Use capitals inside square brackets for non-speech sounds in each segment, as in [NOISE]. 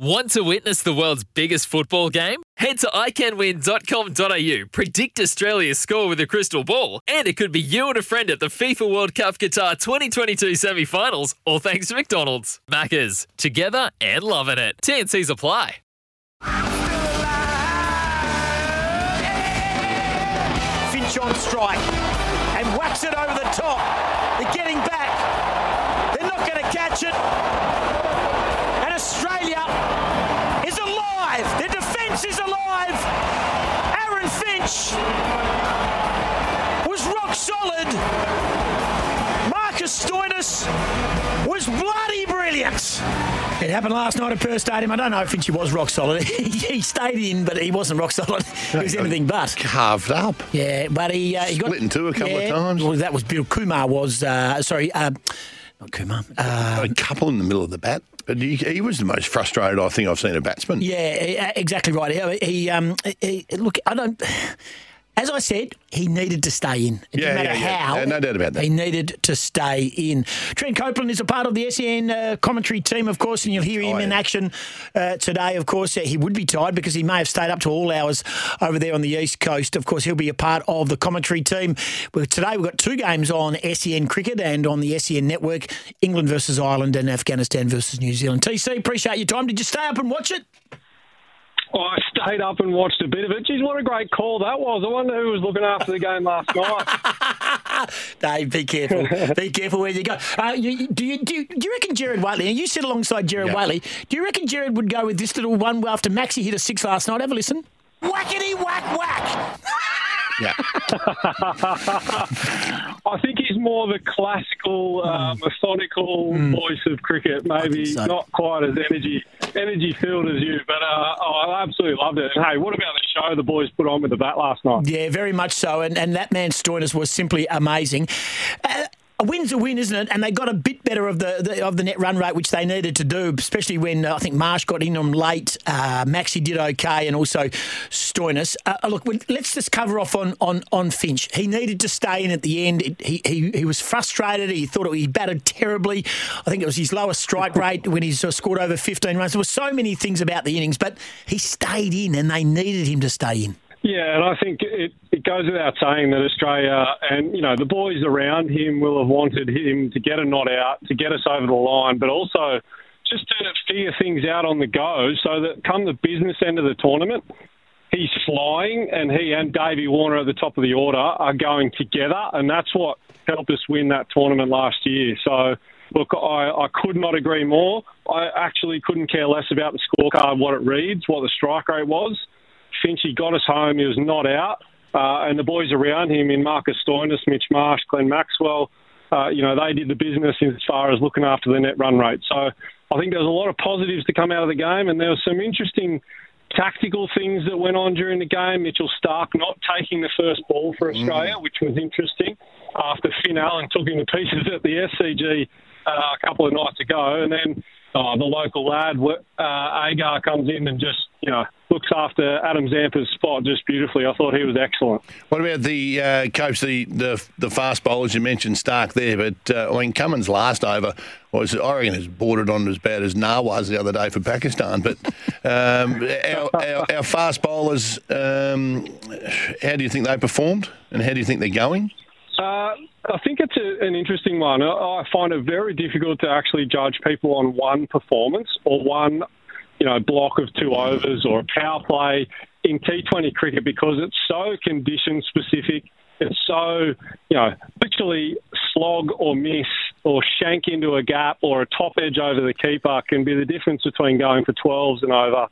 Want to witness the world's biggest football game? Head to iCanWin.com.au, predict Australia's score with a crystal ball, and it could be you and a friend at the FIFA World Cup Qatar 2022 semi finals, all thanks to McDonald's. Maccas, together and loving it. TNC's apply. Finch on strike and whacks it over the top. They're getting back. They're not going to catch it. And Australia is alive. Their defence is alive. Aaron Finch was rock solid. Marcus Stoinis was bloody brilliant. It happened last night at Perth Stadium. I don't know if Finchie was rock solid. [LAUGHS] he stayed in, but he wasn't rock solid. He was anything but. Carved up. Yeah, but he uh, he got Split in two a couple of times. Well, that was Bill Kumar. Was uh, sorry, uh, not Kumar. Uh, a couple in the middle of the bat, but he, he was the most frustrated I think I've seen a batsman. yeah, exactly right. He, he, um, he, look, I don't. As I said, he needed to stay in. It Yeah, didn't matter yeah, yeah. how. Yeah, no doubt about that. He needed to stay in. Trent Copeland is a part of the SEN uh, commentary team, of course, and you'll hear him in action uh, today. Of course, he would be tired because he may have stayed up to all hours over there on the East Coast. Of course, he'll be a part of the commentary team. Well, today we've got two games on SEN cricket and on the SEN network England versus Ireland and Afghanistan versus New Zealand. TC, appreciate your time. Did you stay up and watch it? Oh, I stayed up and watched a bit of it. Geez, what a great call that was. I wonder who was looking after the game last night. [LAUGHS] Dave, be careful. be careful where you go. Uh, you, do, you, do, you, do you reckon Gerard Whateley, and you sit alongside Gerard Yeah. Whateley, do you reckon Gerard would go with this little one after Maxi hit a six last night? Have a listen. Whackety whack whack. Yeah. [LAUGHS] I think he's more the classical, uh, methodical voice of cricket. Maybe so. not quite as energy energy filled as you, but uh, oh, I absolutely loved it. And hey, what about the show the boys put on with the bat last night? Yeah, very much so. And, and that man Stoinis was simply amazing. Uh, a win's a win, isn't it? And they got a bit better of the, the of the net run rate, which they needed to do, especially when uh, I think Marsh got in them late. Uh, Maxi did okay, and also Stoinis. Uh, look, let's just cover off on, on, on Finch. He needed to stay in at the end. It, he, he he was frustrated. He thought it, he batted terribly. I think it was his lowest strike [LAUGHS] rate when he uh, scored over 15 runs. There were so many things about the innings, but he stayed in, and they needed him to stay in. Yeah, and I think it, it goes without saying that Australia and you know the boys around him will have wanted him to get a not out, to get us over the line, but also just to figure things out on the go, so that come the business end of the tournament, he's flying, and he and Davey Warner at the top of the order are going together, and that's what helped us win that tournament last year. So. Look, I, I could not agree more. I actually couldn't care less about the scorecard, what it reads, what the strike rate was. Finchy got us home. He was not out. Uh, and the boys around him in Marcus Stoinis, Mitch Marsh, Glenn Maxwell, uh, you know, they did the business as far as looking after the net run rate. So I think there was a lot of positives to come out of the game, and there were some interesting tactical things that went on during the game. Mitchell Starc not taking the first ball for Australia, which was interesting after Finn Allen took him to pieces at the SCG uh, a couple of nights ago. And then uh, the local lad, uh, Agar, comes in and just, you know, looks after Adam Zampa's spot just beautifully. I thought he was excellent. What about the uh, coach, the, the the fast bowlers? You mentioned Starc there, but uh, I mean Cummins' last over was reckon is bordered on as bad as Nawaz the other day for Pakistan. But um, our, our, our fast bowlers, um, how do you think they performed, and how do you think they're going? Uh, I think it's a, an interesting one. I, I find it very difficult to actually judge people on one performance or one, you know, block of two overs or a power play in T20 cricket because it's so condition specific. It's so, you know, literally slog or miss or shank into a gap or a top edge over the keeper can be the difference between going for 12s and over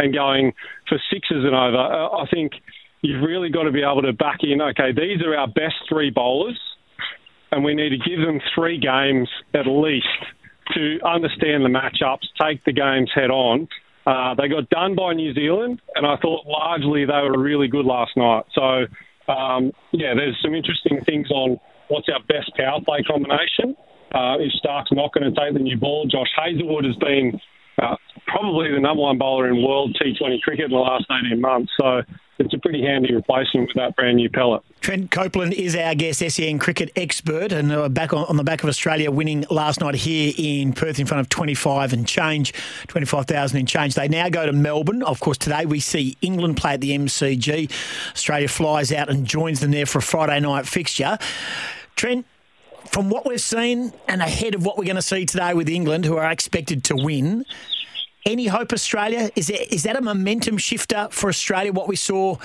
and going for sixes and over. Uh, I think you've really got to be able to back in, okay, these are our best three bowlers, and we need to give them three games at least to understand the matchups, take the games head on. Uh, they got done by New Zealand, and I thought largely they were really good last night. So, um, yeah, there's some interesting things on what's our best power play combination. Uh, if Starc's not going to take the new ball, Josh Hazlewood has been uh, probably the number one bowler in world T20 cricket in the last 18 months. So it's a pretty handy replacement with that brand new pellet. Trent Copeland is our guest, SEN cricket expert, and uh, back on, on, the back of Australia winning last night here in Perth in front of 25 and change, 25,000 and change. They now go to Melbourne. Of course, today we see England play at the MCG. Australia flies out and joins them there for a Friday night fixture. Trent, from what we've seen and ahead of what we're going to see today with England, who are expected to win, any hope, Australia? Is, that a momentum shifter for Australia, what we saw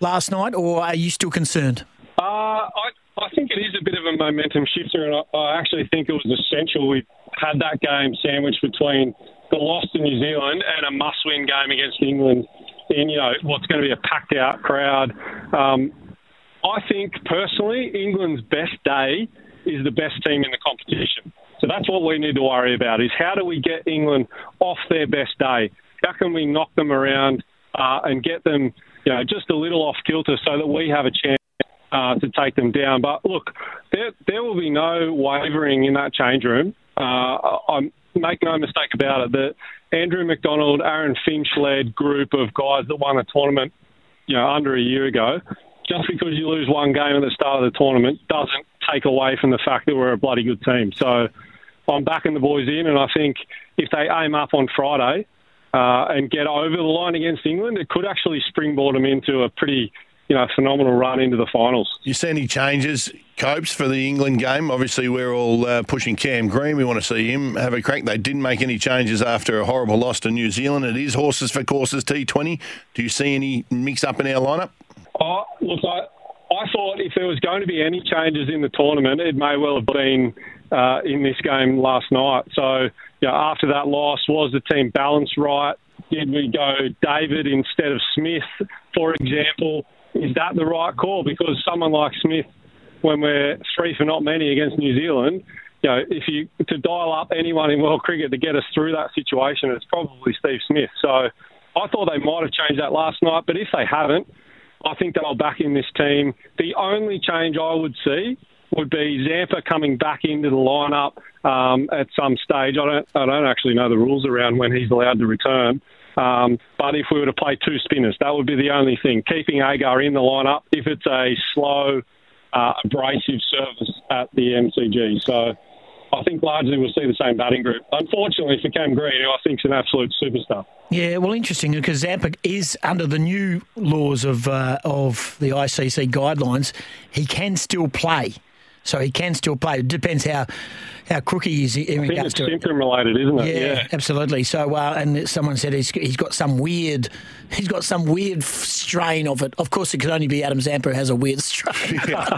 last night, or are you still concerned? Uh, I, I think it is a bit of a momentum shifter, and I, I actually think it was essential we had that game sandwiched between the loss to New Zealand and a must-win game against England in you know what's going to be a packed-out crowd. Um, I think personally, England's best day is the best team in the competition. So that's what we need to worry about: is how do we get England off their best day? How can we knock them around uh, and get them, you know, just a little off kilter so that we have a chance uh, to take them down? But look, there there will be no wavering in that change room. Uh, I make no mistake about it that Andrew McDonald, Aaron Finch led group of guys that won a tournament, you know, under a year ago. Just because you lose one game at the start of the tournament doesn't take away from the fact that we're a bloody good team. So I'm backing the boys in, and I think if they aim up on Friday uh, and get over the line against England, it could actually springboard them into a pretty you know, phenomenal run into the finals. You see any changes, Copes, for the England game? Obviously, we're all uh, pushing Cam Green. We want to see him have a crack. They didn't make any changes after a horrible loss to New Zealand. It is horses for courses T20. Do you see any mix up in our lineup? Oh, look, I, I thought if there was going to be any changes in the tournament, it may well have been uh, in this game last night. So, you know, after that loss, was the team balanced right? Did we go David instead of Smith, for example? Is that the right call? Because someone like Smith, when we're three for not many against New Zealand, you know, if you to dial up anyone in world cricket to get us through that situation, it's probably Steve Smith. So I thought they might have changed that last night, but if they haven't, I think they'll back in this team. The only change I would see would be Zampa coming back into the lineup um, at some stage. I don't, I don't actually know the rules around when he's allowed to return. Um, but if we were to play two spinners, that would be the only thing. Keeping Agar in the lineup if it's a slow, uh, abrasive service at the MCG. So I think largely we'll see the same batting group. Unfortunately for Cam Green, who I think is an absolute superstar. Yeah, well, interesting because Zampa is under the new laws of uh, of the ICC guidelines. He can still play, so he can still play. It depends how how crooked he is in I regards to symptom related, isn't it? Yeah, yeah. absolutely. So, uh, and someone said he's, he's got some weird, he's got some weird strain of it. Of course, it could only be Adam Zampa who has a weird strain. [LAUGHS] [LAUGHS] Came out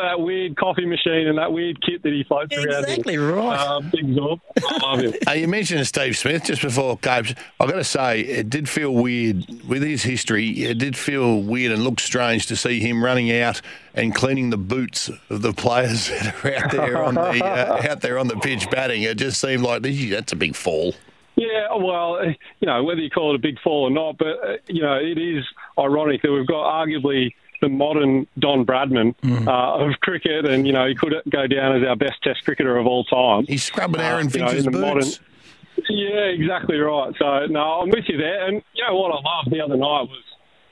of that weird coffee machine and that weird kit that he floats exactly around. Exactly right. Uh, big Zorb. I love him. [LAUGHS] Uh, you mentioned Steve Smith just before Copes. I've got to say, it did feel weird with his history. It did feel weird and looked strange to see him running out and cleaning the boots of the players that are out there on the uh, [LAUGHS] out there on the pitch batting. It just seemed like that's a big fall. Yeah, well, you know, whether you call it a big fall or not, but uh, you know, it is ironic that we've got arguably the modern Don Bradman mm. uh, of cricket, and you know, he could go down as our best Test cricketer of all time. He's scrubbing Aaron uh, Finch's you know, boots. Modern, yeah, exactly right. So no, I'm with you there. And you know what I loved the other night was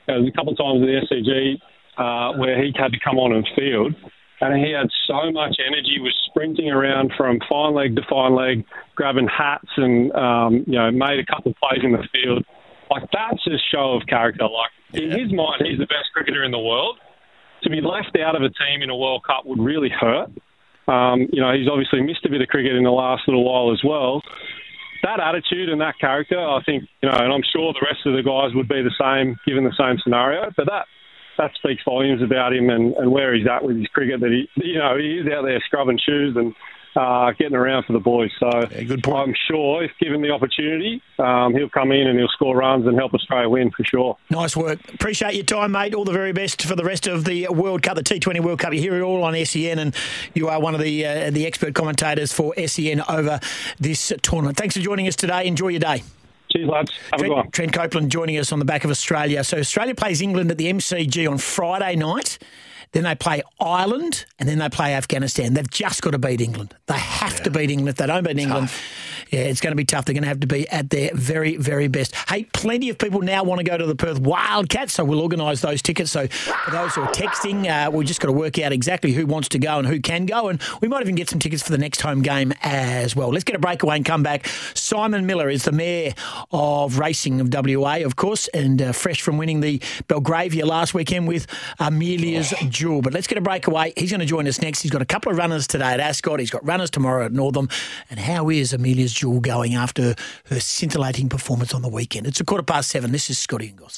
there was a couple of times in the SCG uh, where he had to come on and field, and he had so much energy, was sprinting around from fine leg to fine leg, grabbing hats, and um, you know made a couple of plays in the field. Like that's a show of character. Like in his mind, he's the best cricketer in the world. To be left out of a team in a World Cup would really hurt. Um, you know, he's obviously missed a bit of cricket in the last little while as well. That attitude and that character, I think, you know, and I'm sure the rest of the guys would be the same given the same scenario. But that that speaks volumes about him and, and where he's at with his cricket. That he, you know, he is out there scrubbing shoes and uh, getting around for the boys. So Yeah, good point. I'm sure if given the opportunity, um, he'll come in and he'll score runs and help Australia win for sure. Nice work. Appreciate your time, mate. All the very best for the rest of the World Cup, the T20 World Cup. You hear it all on SEN, and you are one of the uh, the expert commentators for SEN over this tournament. Thanks for joining us today. Enjoy your day. Cheers, lads. Have a good one. Trent, Trent Copeland joining us on the back of Australia. So Australia plays England at the MCG on Friday night. Then they play Ireland and then they play Afghanistan. They've just got to beat England. They have to beat England. If they don't beat England, yeah, it's going to be tough. They're going to have to be at their very, very best. Hey, plenty of people now want to go to the Perth Wildcats, so we'll organise those tickets. So for those who are texting, uh, we've just got to work out exactly who wants to go and who can go, and we might even get some tickets for the next home game as well. Let's get a breakaway and come back. Simon Miller is the mayor of racing of WA, of course, and uh, fresh from winning the Belgravia last weekend with Amelia's Jewel. But let's get a breakaway. He's going to join us next. He's got a couple of runners today at Ascot. He's got runners tomorrow at Northam. And how is Amelia's Jewel going after her scintillating performance on the weekend? It's a quarter past seven. This is Scotty and Goss.